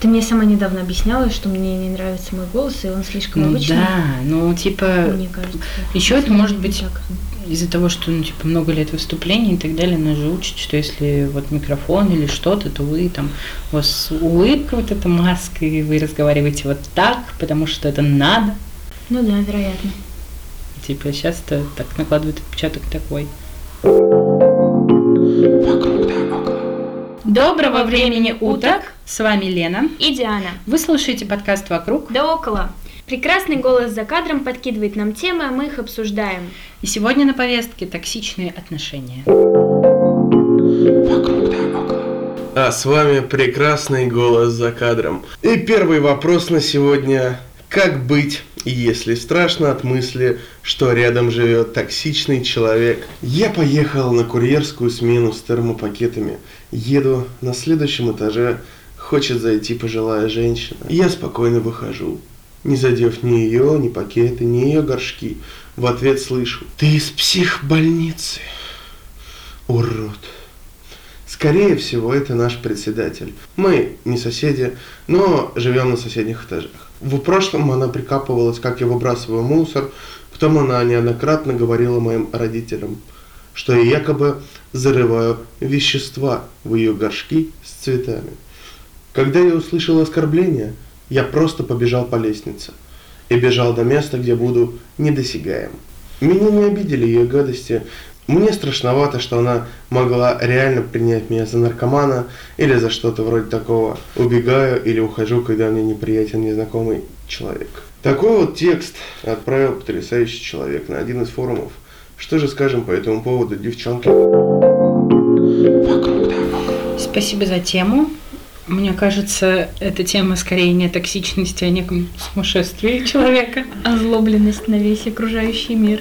Ты мне сама недавно объясняла, что мне не нравится мой голос, и он слишком Ну обычный. да, ну типа Мне кажется. еще это может быть из-за того, что ну типа много лет выступлений и так далее, нас же учат, что если вот микрофон или что-то, то вы там у вас улыбка вот эта маска, и вы разговариваете вот так, потому что это надо. Ну да, вероятно. Типа сейчас это так накладывает отпечаток такой. Доброго времени уток! С вами Лена. И Диана. Вы слушаете подкаст «Вокруг». Да около. Прекрасный голос за кадром подкидывает нам темы, а мы их обсуждаем. И сегодня на повестке токсичные отношения. А с вами прекрасный голос за кадром. И первый вопрос на сегодня. Как быть, если страшно от мысли, что рядом живет токсичный человек? Я поехал на курьерскую смену с термопакетами. Еду на следующем этаже. Хочет зайти пожилая женщина. Я спокойно выхожу. Не задев ни ее, ни пакеты, ни ее горшки. В ответ слышу. Ты из психбольницы. Урод. Скорее всего, это наш председатель. Мы не соседи, но живем на соседних этажах. В прошлом она прикапывалась, как я выбрасываю мусор. Потом она неоднократно говорила моим родителям, что я якобы зарываю вещества в ее горшки с цветами. Когда я услышал оскорбление, я просто побежал по лестнице и бежал до места, где буду недосягаем. Меня не обидели ее гадости. Мне страшновато, что она могла реально принять меня за наркомана или за что-то вроде такого. Убегаю или ухожу, когда мне неприятен незнакомый человек. Такой вот текст отправил потрясающий человек на один из форумов. Что же скажем по этому поводу, девчонки? Спасибо за тему. Мне кажется, эта тема скорее не токсичности, а неком сумасшествии человека. Озлобленность на весь окружающий мир.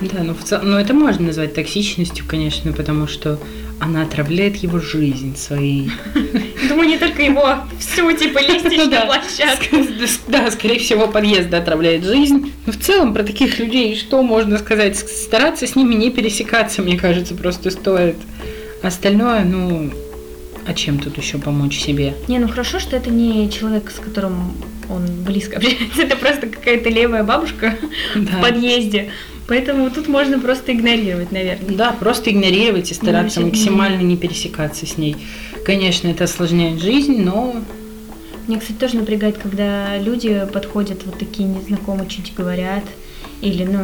Да, ну в целом, ну это можно назвать токсичностью, конечно, потому что она отравляет его жизнь своей. Думаю, не только его, всю типа лестничную Да. площадку. Да, скорее всего, подъезд отравляет жизнь. Но в целом про таких людей что можно сказать? Стараться с ними не пересекаться, мне кажется, просто стоит. Остальное, ну, а чем тут еще помочь себе? Не, ну хорошо, что это не человек, с которым он близко общается, это просто какая-то левая бабушка в Да. подъезде. Поэтому тут можно просто игнорировать, наверное. Да, просто игнорировать и стараться вообще, максимально не пересекаться с ней. Конечно, это осложняет жизнь, но Меня, кстати, тоже напрягает, когда люди подходят вот такие незнакомые, что-нибудь говорят, или, ну,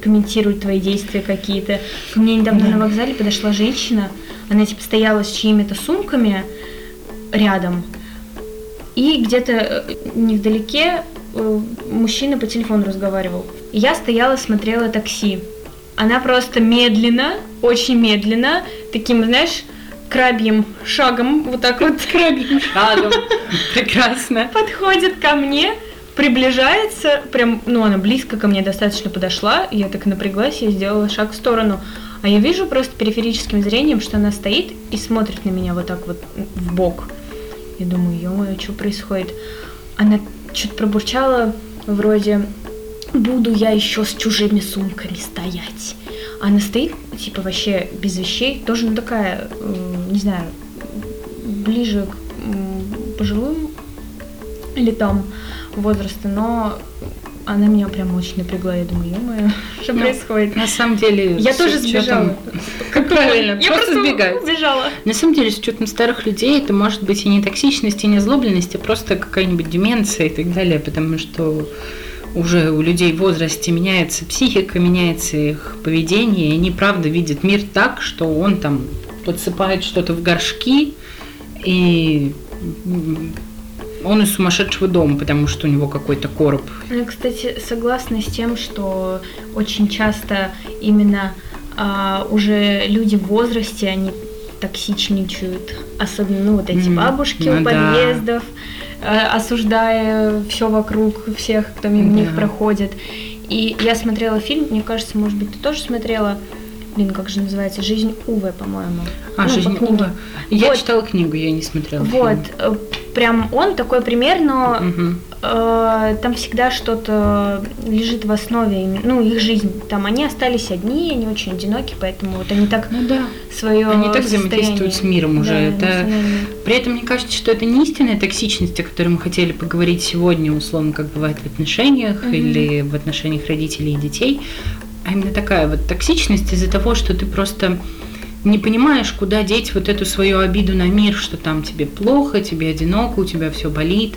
комментируют твои действия какие-то. Ко мне недавно Да. на вокзале подошла женщина, она, типа, стояла с чьими-то сумками рядом, и где-то э, невдалеке э, мужчина по телефону разговаривал. И Я стояла, смотрела такси. Она просто медленно, очень медленно, таким, знаешь, крабьим шагом, вот так вот крабьим шагом. Прекрасно. подходит ко мне, приближается, прям, ну, она близко ко мне достаточно подошла, я так напряглась, я сделала шаг в сторону. А я вижу просто периферическим зрением, что она стоит и смотрит на меня вот так вот в бок. Я думаю, ё что происходит? Она что-то пробурчала вроде «Буду я еще с чужими сумками стоять». Она стоит, типа, вообще без вещей, тоже, ну, такая, м, не знаю, ближе к пожилым летам возраста, но она меня прям очень напрягла. Я думаю, ё что Ну, происходит? На самом деле... Я тоже сбежала. Как правильно, Я просто сбегать. убежала. На самом деле, с учетом старых людей, это может быть и не токсичность, и не злобленность, а просто какая-нибудь деменция и так далее, потому что уже у людей в возрасте меняется психика, меняется их поведение, и они правда видят мир так, что он там подсыпает что-то в горшки, и он из сумасшедшего дома, потому что у него какой-то короб. Я, кстати, согласна с тем, что очень часто именно а, уже люди в возрасте, они токсичничают, особенно, ну, вот эти М, бабушки ну у да. подъездов, э, осуждая все вокруг, всех, кто мимо них Да. проходит. И я смотрела фильм, мне кажется, может быть, ты тоже смотрела, блин, как же называется, «Жизнь Уве», по-моему. А, Ну, жизнь по. Уве. Я Вот. читала книгу, я не смотрела. Вот, фильм. Прям он такой пример, но Мгм. э, там всегда что-то лежит в основе, ну, их жизнь. Там они остались одни, они очень одиноки, поэтому вот они так Ну да. свое Они так взаимодействуют с миром уже. Да, Это-. При этом мне кажется, что это не истинная токсичность, о которой мы хотели поговорить сегодня, условно, как бывает в отношениях Мгм. или в отношениях родителей и детей, а именно такая вот токсичность из-за того, что ты просто не понимаешь, куда деть вот эту свою обиду на мир, что там тебе плохо, тебе одиноко, у тебя все болит.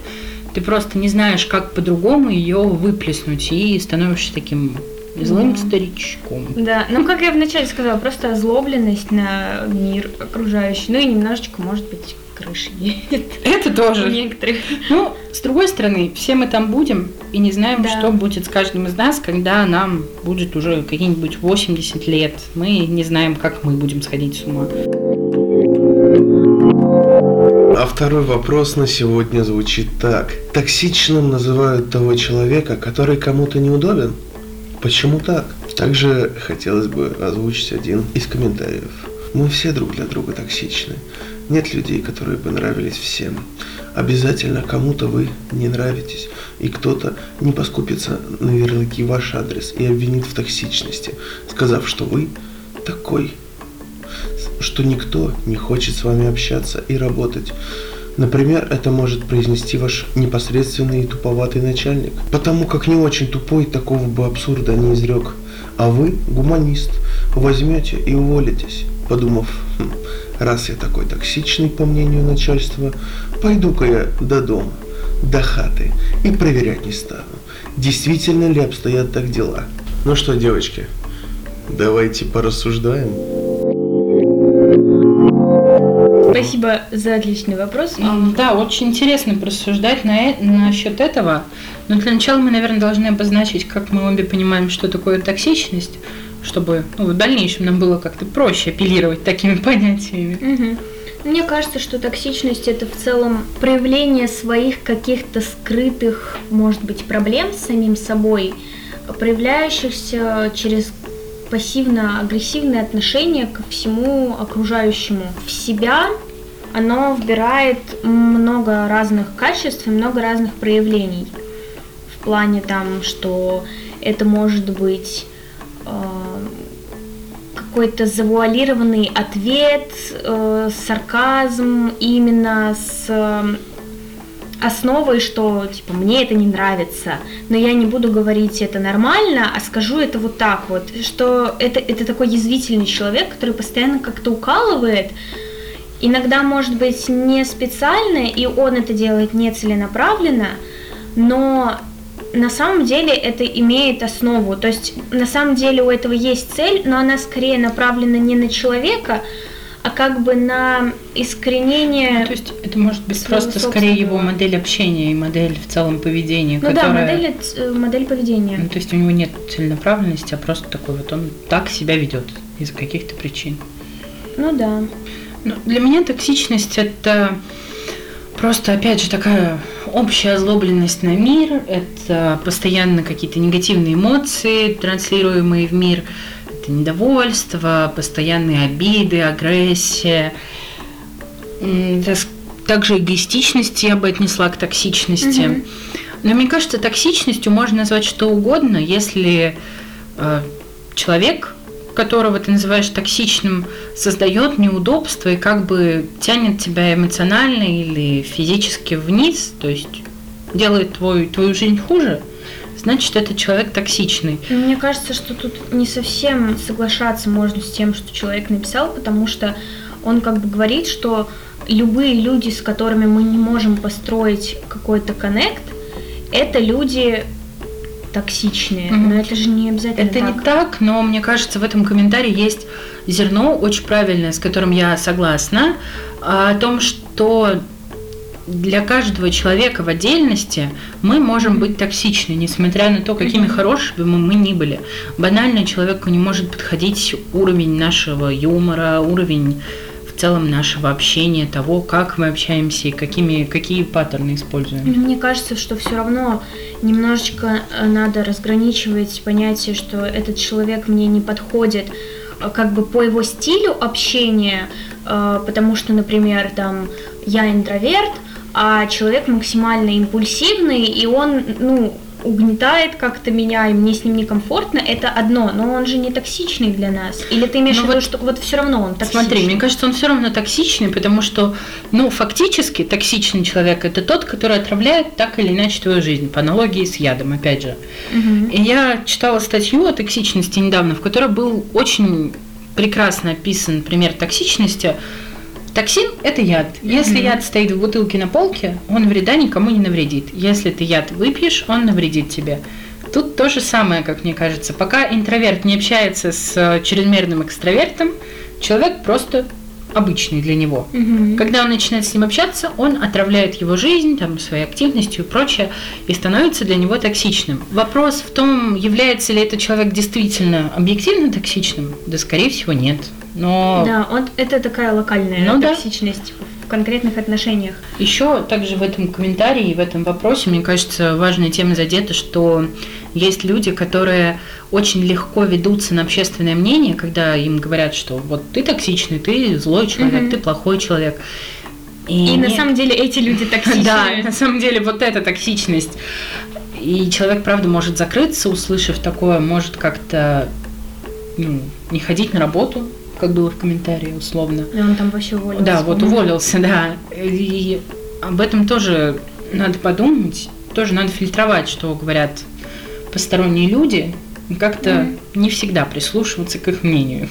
Ты просто не знаешь, как по-другому ее выплеснуть и становишься таким злым Да. старичком. Да, ну как я вначале сказала, просто озлобленность на мир окружающий, ну и немножечко, может быть, крыши едет Это у тоже. некоторых. Ну, с другой стороны, все мы там будем и не знаем, Да. что будет с каждым из нас, когда нам будет уже какие-нибудь 80 лет. Мы не знаем, как мы будем сходить с ума. А второй вопрос на сегодня звучит так. Токсичным называют того человека, который кому-то неудобен? Почему так? Также хотелось бы озвучить один из комментариев. Мы все друг для друга токсичны. Нет людей, которые бы нравились всем. Обязательно кому-то вы не нравитесь, и кто-то не поскупится на ярлыки ваш адрес и обвинит в токсичности, сказав, что вы такой что никто не хочет с вами общаться и работать. Например, это может произнести ваш непосредственный и туповатый начальник, потому как не очень тупой такого бы абсурда не изрек. А вы, гуманист, возьмете и уволитесь, подумав, «Хм, раз я такой токсичный, по мнению начальства, пойду-ка я до дома, до хаты и проверять не стану, действительно ли обстоят так дела. Ну что, девочки, давайте порассуждаем. Спасибо за отличный вопрос. Да, очень интересно порассуждать на, э- насчет этого. Но для начала мы, наверное, должны обозначить, как мы обе понимаем, что такое токсичность, чтобы ну, в дальнейшем нам было как-то проще апеллировать такими понятиями. Мгм. Мне кажется, что токсичность это в целом проявление своих каких-то скрытых, может быть, проблем с самим собой, проявляющихся через пассивно-агрессивное отношение ко всему окружающему. В себя оно вбирает много разных качеств и много разных проявлений. В плане там, что это может быть какой-то завуалированный ответ, э, сарказм именно с э, основой, что типа мне это не нравится, но я не буду говорить это нормально, а скажу это вот так вот, что это, это такой язвительный человек, который постоянно как-то укалывает, иногда может быть не специально, и он это делает не целенаправленно, но на самом деле это имеет основу. То есть на самом деле у этого есть цель, но она скорее направлена не на человека, а как бы на искоренение. Ну, то есть это может быть просто скорее его модель общения и модель в целом поведения, ну да, которая... модель, э, модель поведения. Ну, то есть у него нет целенаправленности, а просто такой вот он так себя ведет из-за каких-то причин. Ну да. Ну, для меня токсичность это просто, опять же, такая общая озлобленность на мир, это постоянно какие-то негативные эмоции, транслируемые в мир, это недовольство, постоянные обиды, агрессия. Также эгоистичность я бы отнесла к токсичности. Но мне кажется, токсичностью можно назвать что угодно, если э, человек, которого ты называешь токсичным, создает неудобства и как бы тянет тебя эмоционально или физически вниз, то есть делает твой, твою жизнь хуже, значит, это человек токсичный. Мне кажется, что тут не совсем соглашаться можно с тем, что человек написал, потому что он как бы говорит, что любые люди, с которыми мы не можем построить какой-то коннект, это люди токсичные. Мгм. Но это же не обязательно Это так. не так, но мне кажется, в этом комментарии есть зерно очень правильное, с которым я согласна, а, о том, что для каждого человека в отдельности мы можем быть токсичны, несмотря на то, какими хорошими мы, мы ни были. Банально человеку не может подходить уровень нашего юмора, уровень в целом нашего общения, того, как мы общаемся и какими, какие паттерны используем. Мне кажется, что все равно немножечко э, надо разграничивать понятие, что этот человек мне не подходит э, как бы по его стилю общения, э, потому что, например, там я интроверт, а человек максимально импульсивный, и он, ну, угнетает как-то меня, и мне с ним некомфортно, это одно, но он же не токсичный для нас. Или ты имеешь Ну в виду, вот что вот все равно он токсичный? Смотри, мне кажется, он все равно токсичный, потому что, ну, фактически токсичный человек это тот, который отравляет так или иначе твою жизнь, по аналогии с ядом, опять же. Мгм. И я читала статью о токсичности недавно, в которой был очень прекрасно описан пример токсичности. Токсин – это яд. Если Мгм. яд стоит в бутылке на полке, он вреда никому не навредит. Если ты яд выпьешь, он навредит тебе. Тут то же самое, как мне кажется. Пока интроверт не общается с э, чрезмерным экстравертом, человек просто обычный для него. Мгм. Когда он начинает с ним общаться, он отравляет его жизнь, там, своей активностью и прочее, и становится для него токсичным. Вопрос в том, является ли этот человек действительно объективно токсичным? Да, скорее всего, нет. Но Да, вот это такая локальная Ну да. В конкретных отношениях. еще также в этом комментарии, в этом вопросе, мне кажется, важная тема задета, что есть люди, которые очень легко ведутся на общественное мнение, когда им говорят, что вот ты токсичный, ты злой человек, Мгм. ты плохой человек. И на нет. самом деле эти люди токсичные. Да, на самом деле вот эта токсичность. И человек, правда, может закрыться, услышав такое, может как-то ну, не ходить на работу, как было в комментарии условно. И он там вообще уволился. Да, вот уволился, да. И об этом тоже надо подумать, тоже надо фильтровать, что говорят посторонние люди, и как-то Мгм. не всегда прислушиваться к их мнению.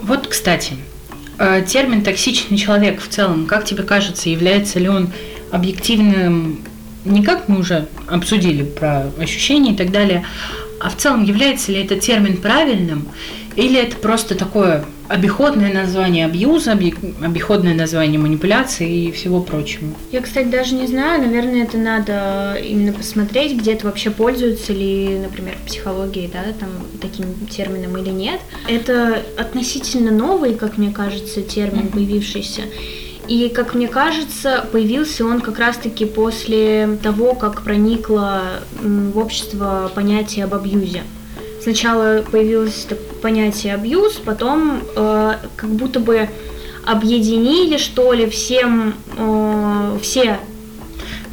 Вот, кстати, э, термин «токсичный человек» в целом, как тебе кажется, является ли он объективным, не как мы уже обсудили про ощущения и так далее, а в целом является ли этот термин правильным, или это просто такое обиходное название абьюза, обиходное название манипуляции и всего прочего? Я, кстати, даже не знаю, наверное, это надо именно посмотреть, где-то вообще пользуются ли, например, в психологии, да, там, таким термином или нет. Это относительно новый, как мне кажется, термин, появившийся. И, как мне кажется, появился он как раз-таки после того, как проникло в общество понятие об абьюзе. Сначала появилось это понятие абьюз, потом э, как будто бы объединили, что ли, всем э, все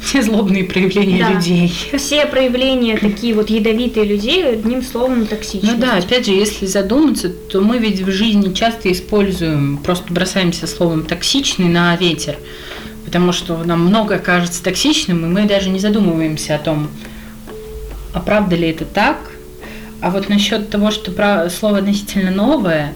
Все злобные проявления Да. людей. все проявления такие вот ядовитые людей одним словом токсичность. Ну да, опять же, если задуматься, то мы ведь в жизни часто используем, просто бросаемся словом токсичный на ветер, потому что нам многое кажется токсичным, и мы даже не задумываемся о том, а правда ли это так. А вот насчет того, что про слово относительно новое,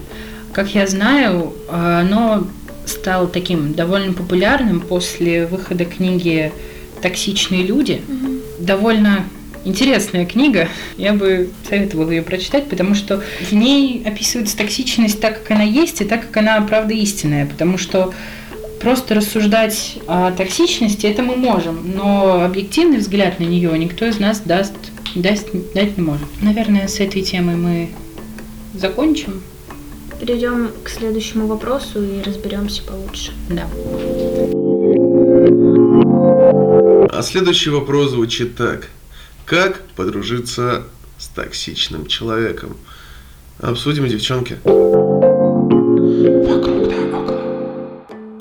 как я знаю, оно стало таким довольно популярным после выхода книги «Токсичные люди». Мгм. довольно интересная книга. Я бы советовала ее прочитать, потому что в ней описывается токсичность так, как она есть, и так, как она, правда, истинная. Потому что просто рассуждать о токсичности это мы можем, но объективный взгляд на нее никто из нас даст, даст дать не может. Наверное, с этой темой мы закончим. Перейдем к следующему вопросу и разберемся получше. Да. А следующий вопрос звучит так. Как подружиться с токсичным человеком? Обсудим, девчонки.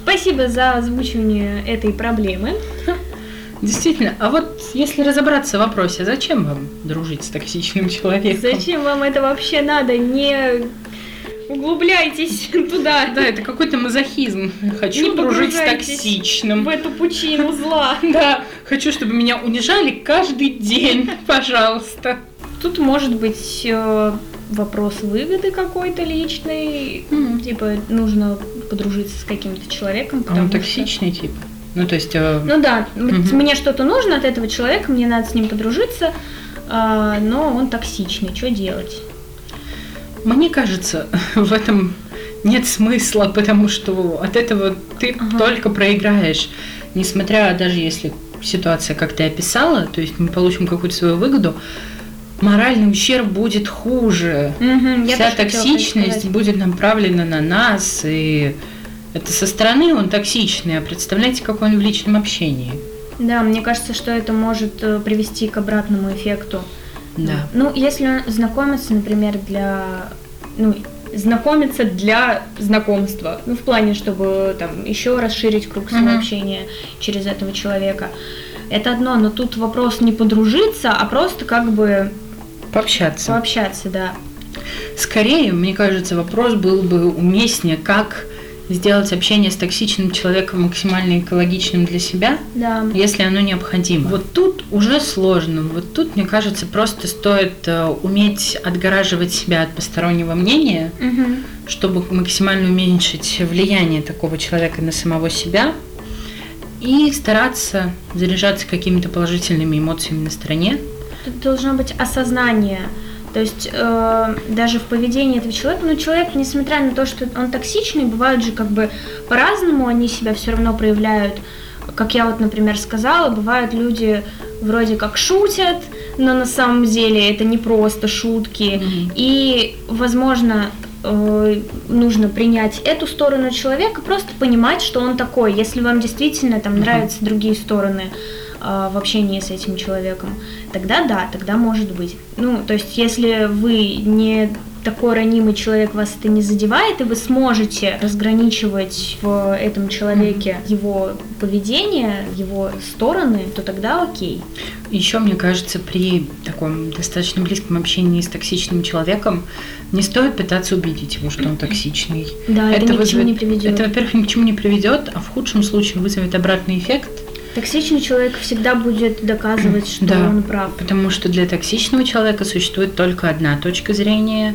Спасибо за озвучивание этой проблемы. Действительно, а вот если разобраться в вопросе, зачем вам дружить с токсичным человеком? Зачем вам это вообще надо? Не углубляйтесь туда, Да, это какой-то мазохизм. Хочу Не дружить с токсичным. в эту пучину зла. Да, хочу, чтобы меня унижали каждый день, пожалуйста. Тут может быть э, вопрос выгоды какой-то личной. Типа нужно подружиться с каким-то человеком. А он токсичный тип? Ну, то есть... э, Ну да, Мгм. мне что-то нужно от этого человека, мне надо с ним подружиться, а, но он токсичный, что делать? Мне кажется, в этом нет смысла, потому что от этого ты Ага. только проиграешь. Несмотря даже если ситуация, как ты описала, то есть мы получим какую-то свою выгоду, моральный ущерб будет хуже. Я Вся токсичность будет направлена на нас, и это со стороны он токсичный, а представляете, какой он в личном общении. Да, мне кажется, что это может э, привести к обратному эффекту. Да. Ну, если знакомиться, например, для... Ну, знакомиться для знакомства. Ну, в плане, чтобы там еще расширить круг своего Мгм. общения через этого человека. Это одно, но тут вопрос не подружиться, а просто как бы Пообщаться. пообщаться, да. Скорее, мне кажется, вопрос был бы уместнее, как сделать общение с токсичным человеком максимально экологичным для себя, Да. если оно необходимо. Вот тут уже сложно. Вот тут, мне кажется, просто стоит э, уметь отгораживать себя от постороннего мнения, Мгм. чтобы максимально уменьшить влияние такого человека на самого себя и стараться заряжаться какими-то положительными эмоциями на стороне. Тут должно быть осознание. То есть э, даже в поведении этого человека, ну человек, несмотря на то, что он токсичный, бывают же как бы по-разному, они себя все равно проявляют. Как я вот, например, сказала, бывают люди вроде как шутят, но на самом деле это не просто шутки. Мгм. И, возможно, э, нужно принять эту сторону человека, просто понимать, что он такой. Если вам действительно там Мгм. нравятся другие стороны в общении с этим человеком, тогда да, тогда может быть. Ну, то есть, если вы не такой ранимый человек, вас это не задевает, и вы сможете разграничивать в этом человеке его поведение, его стороны, то тогда окей. Еще, мне кажется, при таком достаточно близком общении с токсичным человеком не стоит пытаться убедить его, что он токсичный. Да, это, ни к чему вызовет- не приведет. Это, во-первых, ни к чему не приведет, а в худшем случае вызовет обратный эффект, Токсичный человек всегда будет доказывать, что Да. он прав. потому что для токсичного человека существует только одна точка зрения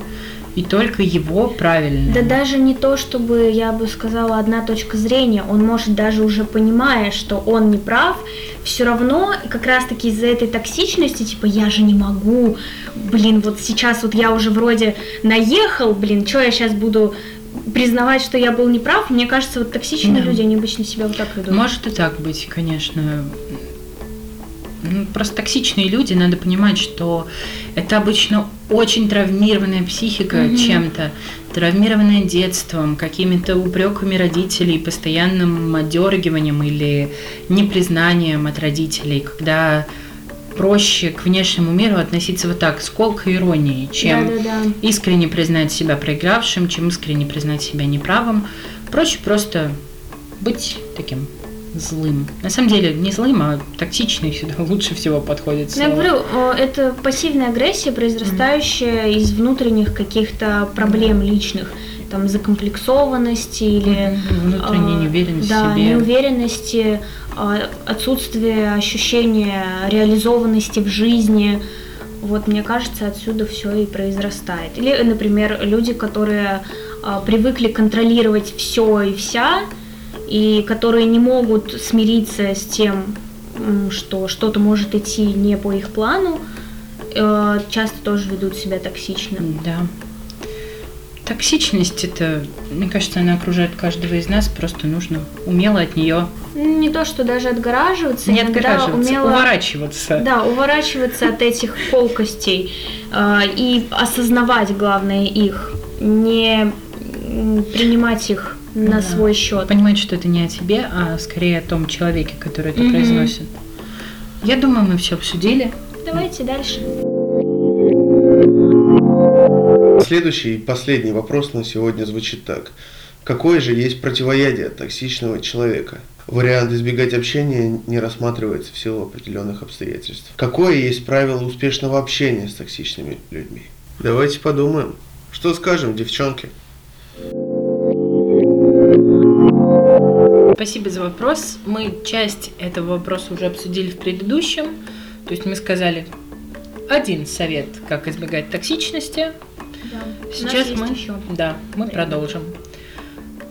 и только его правильная. Да даже не то, чтобы я бы сказала одна точка зрения, он может даже уже понимая, что он не прав, все равно как раз таки из-за этой токсичности, типа я же не могу, блин, вот сейчас вот я уже вроде наехал, блин, что я сейчас буду признавать, что я был неправ, мне кажется, вот токсичные Да. люди, они обычно себя вот так ведут. Может и так быть, конечно. Ну, Просто токсичные люди, надо понимать, что это обычно очень травмированная психика Мгм. чем-то, травмированная детством, какими-то упреками родителей, постоянным отдергиванием или непризнанием от родителей, когда проще к внешнему миру относиться вот так, с колкой иронией, чем Да-да-да. искренне признать себя проигравшим, чем искренне признать себя неправым. Проще просто быть таким злым. На самом деле не злым, а токсичный сюда лучше всего подходит. Ну, Я слово. говорю, о, это пассивная агрессия, произрастающая из внутренних каких-то проблем личных, там закомплексованности или Мгм. Внутренняя а, неуверенность да, себе. неуверенности, отсутствие ощущения реализованности в жизни. Вот мне кажется, отсюда все и произрастает. Или, например, люди, которые а, привыкли контролировать все и вся, и которые не могут смириться с тем, что что-то может идти не по их плану, э, часто тоже ведут себя токсично. Да. Токсичность это, мне кажется, она окружает каждого из нас, просто нужно умело от нее Не то, что даже отгораживаться, не отгораживаться, умело уворачиваться. Да, уворачиваться от этих колкостей э, и осознавать, главное, их, не принимать их на Да. свой счет. Понимать, что это не о тебе, а скорее о том человеке, который это произносит. Я думаю, мы все обсудили. Давайте дальше. Следующий и последний вопрос на сегодня звучит так. Какое же есть противоядие от токсичного человека? Вариант избегать общения не рассматривается в силу определенных обстоятельств. Какое есть правило успешного общения с токсичными людьми? Давайте подумаем. Что скажем, девчонки? Спасибо за вопрос. Мы часть этого вопроса уже обсудили в предыдущем. То есть мы сказали один совет, как избегать токсичности. Сейчас мы, еще. да, мы время. продолжим.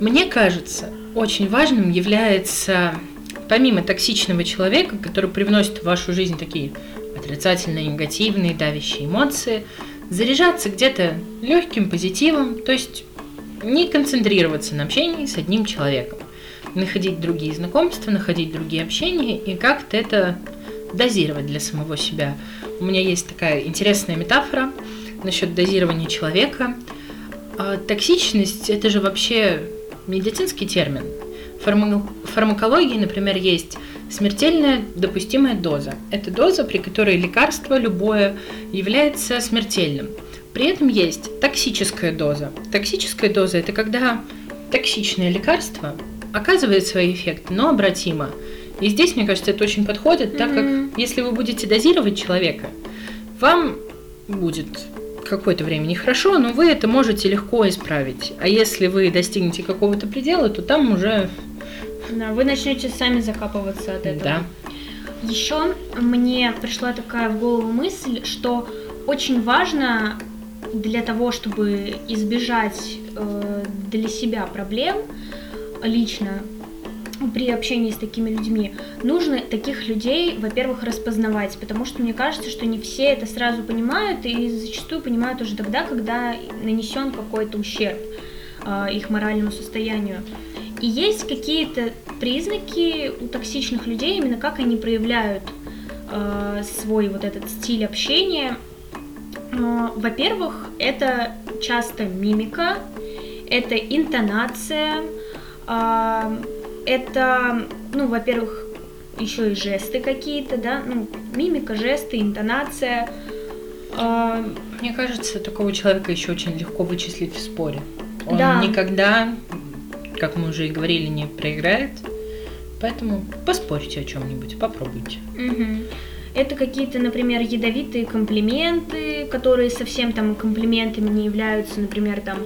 Мне кажется, очень важным является, помимо токсичного человека, который привносит в вашу жизнь такие отрицательные, негативные, давящие эмоции, заряжаться где-то легким позитивом, то есть не концентрироваться на общении с одним человеком, находить другие знакомства, находить другие общения и как-то это дозировать для самого себя. У меня есть такая интересная метафора насчет дозирования человека. А, Токсичность – это же вообще медицинский термин. В фарма- в фармакологии, например, есть смертельная допустимая доза. Это доза, при которой лекарство любое является смертельным. При этом есть токсическая доза. Токсическая доза – это когда токсичное лекарство оказывает свои эффекты, но обратимо. И здесь, мне кажется, это очень подходит, так как если вы будете дозировать человека, вам будет какое-то время нехорошо, но вы это можете легко исправить. А если вы достигнете какого-то предела, то там уже... Да, вы начнете сами закапываться от этого. Да. Еще мне пришла такая в голову мысль, что очень важно для того, чтобы избежать э, для себя проблем лично при общении с такими людьми, нужно таких людей, во-первых, распознавать, потому что мне кажется, что не все это сразу понимают и зачастую понимают уже тогда, когда нанесен какой-то ущерб э, их моральному состоянию. И есть какие-то признаки у токсичных людей, именно как они проявляют э, свой вот этот стиль общения. Э, во-первых, это часто мимика, это интонация, э, это, ну, во-первых, еще и жесты какие-то, да, ну, мимика, жесты, интонация. Э, Мне кажется, такого человека еще очень легко вычислить в споре. Он Да. никогда, как мы уже и говорили, не проиграет. Поэтому поспорьте о чем-нибудь, попробуйте. Мгм. Это какие-то, например, ядовитые комплименты, которые совсем там комплиментами не являются, например, там «М,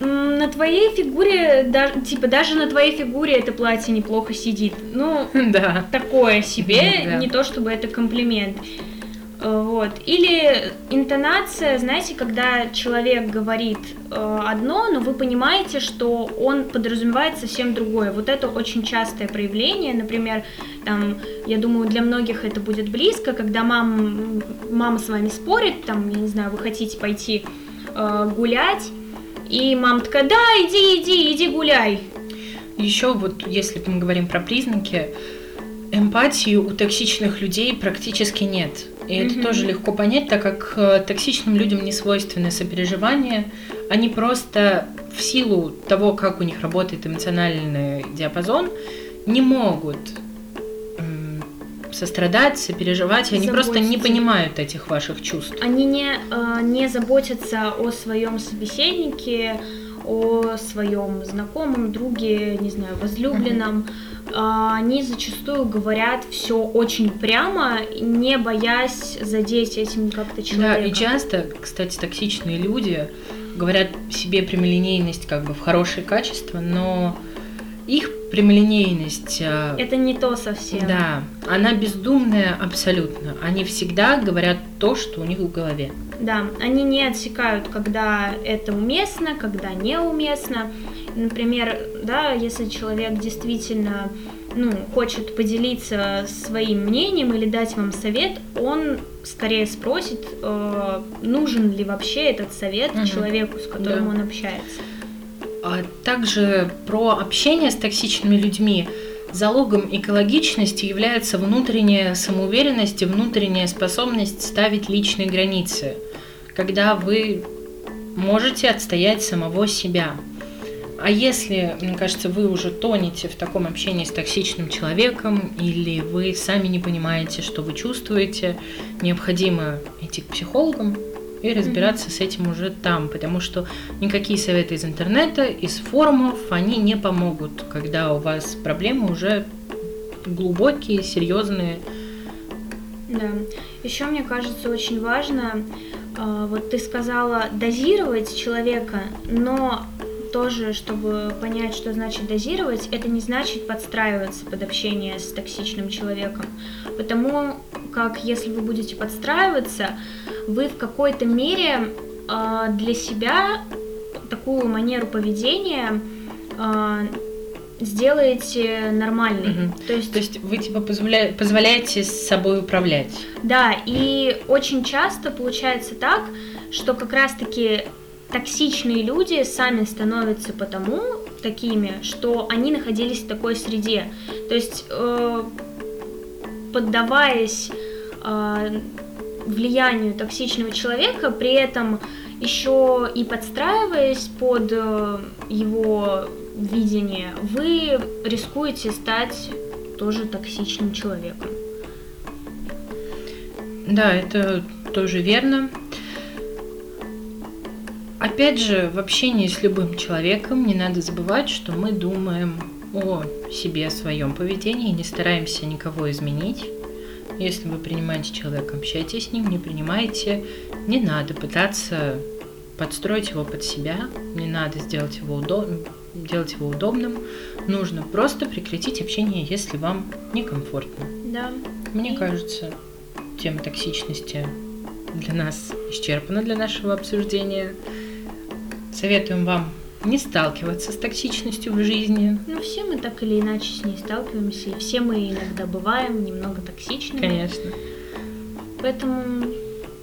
на твоей фигуре, да- типа даже на твоей фигуре это платье неплохо сидит. Ну, Да. такое себе, Да. не то чтобы это комплимент. Э, Вот. Или интонация, знаете, когда человек говорит э, одно, но вы понимаете, что он подразумевает совсем другое. Вот это очень частое проявление. Например, там, я думаю, для многих это будет близко, когда мам, мама с вами спорит, там, я не знаю, вы хотите пойти э, гулять, и мама такая, да, иди, иди, иди гуляй. Еще вот, если мы говорим про признаки, эмпатии у токсичных людей практически нет. И это Мгм. тоже легко понять, так как э, токсичным людям не свойственны сопереживания. Они просто в силу того, как у них работает эмоциональный диапазон, не могут сострадать, сопереживать, они просто не понимают этих ваших чувств. Они не, э, не заботятся о своем собеседнике, о своем знакомом, друге, не знаю, возлюбленном. А, Они зачастую говорят все очень прямо, не боясь задеть этим как-то Да, человека. и часто, кстати, токсичные люди говорят себе прямолинейность как бы в хорошее качество, но их прямолинейность, а, Это не то совсем. да, она бездумная абсолютно. Они всегда говорят то, что у них в голове. Да, они не отсекают, когда это уместно, когда неуместно. Например, да, если человек действительно ну, хочет поделиться своим мнением или дать вам совет, он скорее спросит, э, нужен ли вообще этот совет Мгм. человеку, с которым Да. он общается. А также про общение с токсичными людьми залогом экологичности является внутренняя самоуверенность и внутренняя способность ставить личные границы, когда вы можете отстоять самого себя. А если, мне кажется, вы уже тонете в таком общении с токсичным человеком, или вы сами не понимаете, что вы чувствуете, необходимо идти к психологам и разбираться с этим уже там, потому что никакие советы из интернета, из форумов, они не помогут, когда у вас проблемы уже глубокие, серьезные. Да. Еще мне кажется очень важно, э, вот ты сказала дозировать человека, но тоже, чтобы понять, что значит дозировать, это не значит подстраиваться под общение с токсичным человеком. Потому как если вы будете подстраиваться, вы в какой-то мере э, для себя такую манеру поведения э, сделаете нормальной. Мгм. То есть То есть вы типа позволя- позволяете с собой управлять. Да, и очень часто получается так, что как раз-таки токсичные люди сами становятся потому такими, что они находились в такой среде. То есть, э, поддаваясь влиянию токсичного человека, при этом еще и подстраиваясь под э, его видение, вы рискуете стать тоже токсичным человеком. Да, это тоже верно. Опять же, в общении с любым человеком не надо забывать, что мы думаем о себе, о своем поведении, не стараемся никого изменить. Если вы принимаете человека, общайтесь с ним, не принимаете, не надо пытаться подстроить его под себя, не надо сделать его, удоб... делать его удобным. Нужно просто прекратить общение, если вам некомфортно. Да. Мне кажется, тема токсичности для нас исчерпана для нашего обсуждения. Советуем вам не сталкиваться с токсичностью в жизни. Ну, все мы так или иначе с ней сталкиваемся, и все мы иногда бываем немного токсичными. Конечно. Поэтому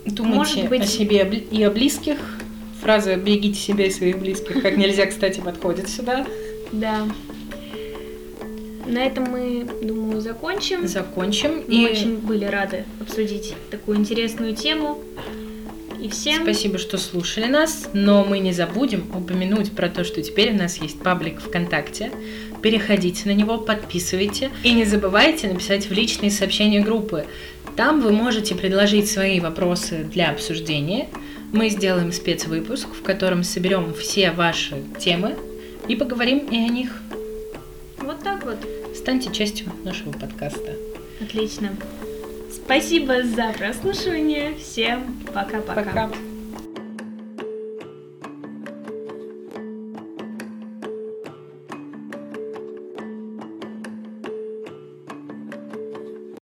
Думайте Может быть- о себе и о близких. Фраза «берегите себя и своих близких» как нельзя, кстати, подходит сюда. Да. На этом мы, думаю, закончим. Закончим. Мы И очень были рады обсудить такую интересную тему. И всем спасибо, что слушали нас. Но мы не забудем упомянуть про то, что теперь у нас есть паблик ВКонтакте. Переходите на него, подписывайте. И не забывайте написать в личные сообщения группы. Там вы можете предложить свои вопросы для обсуждения. Мы сделаем спецвыпуск, в котором соберем все ваши темы и поговорим и о них. вот так вот. Станьте частью нашего подкаста. Отлично. Спасибо за прослушивание. Всем пока-пока. Пока.